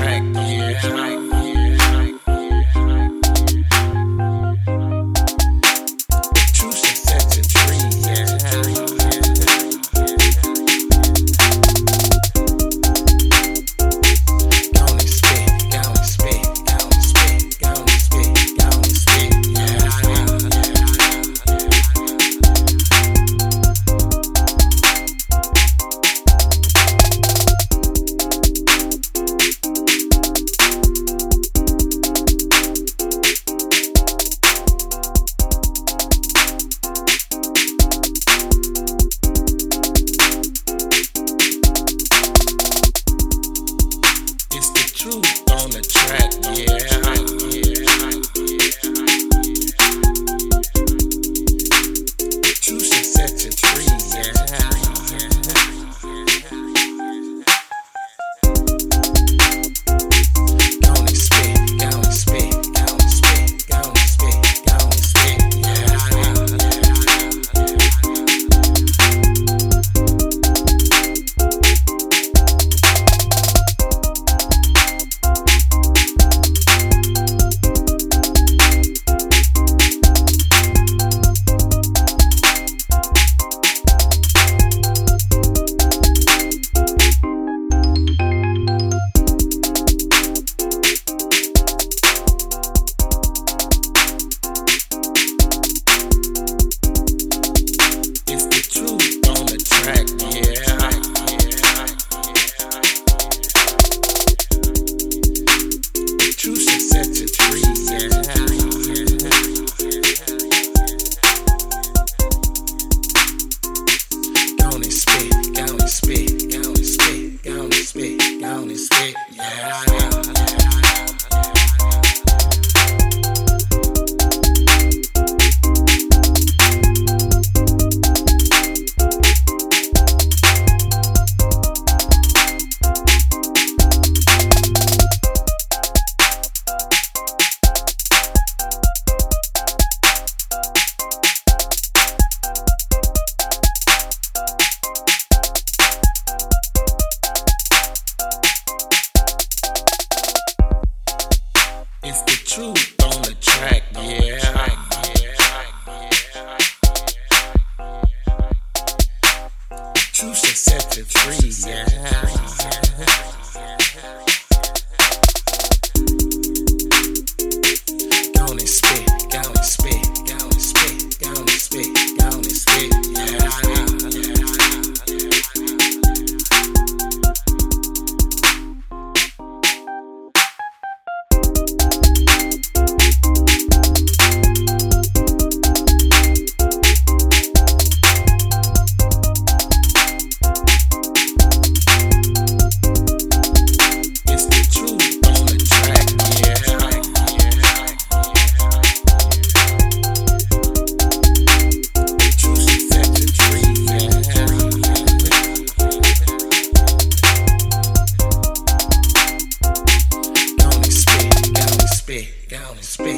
Back, yeah. on the track. truth on the track, yeah. True success is free, yeah. spit down and spit.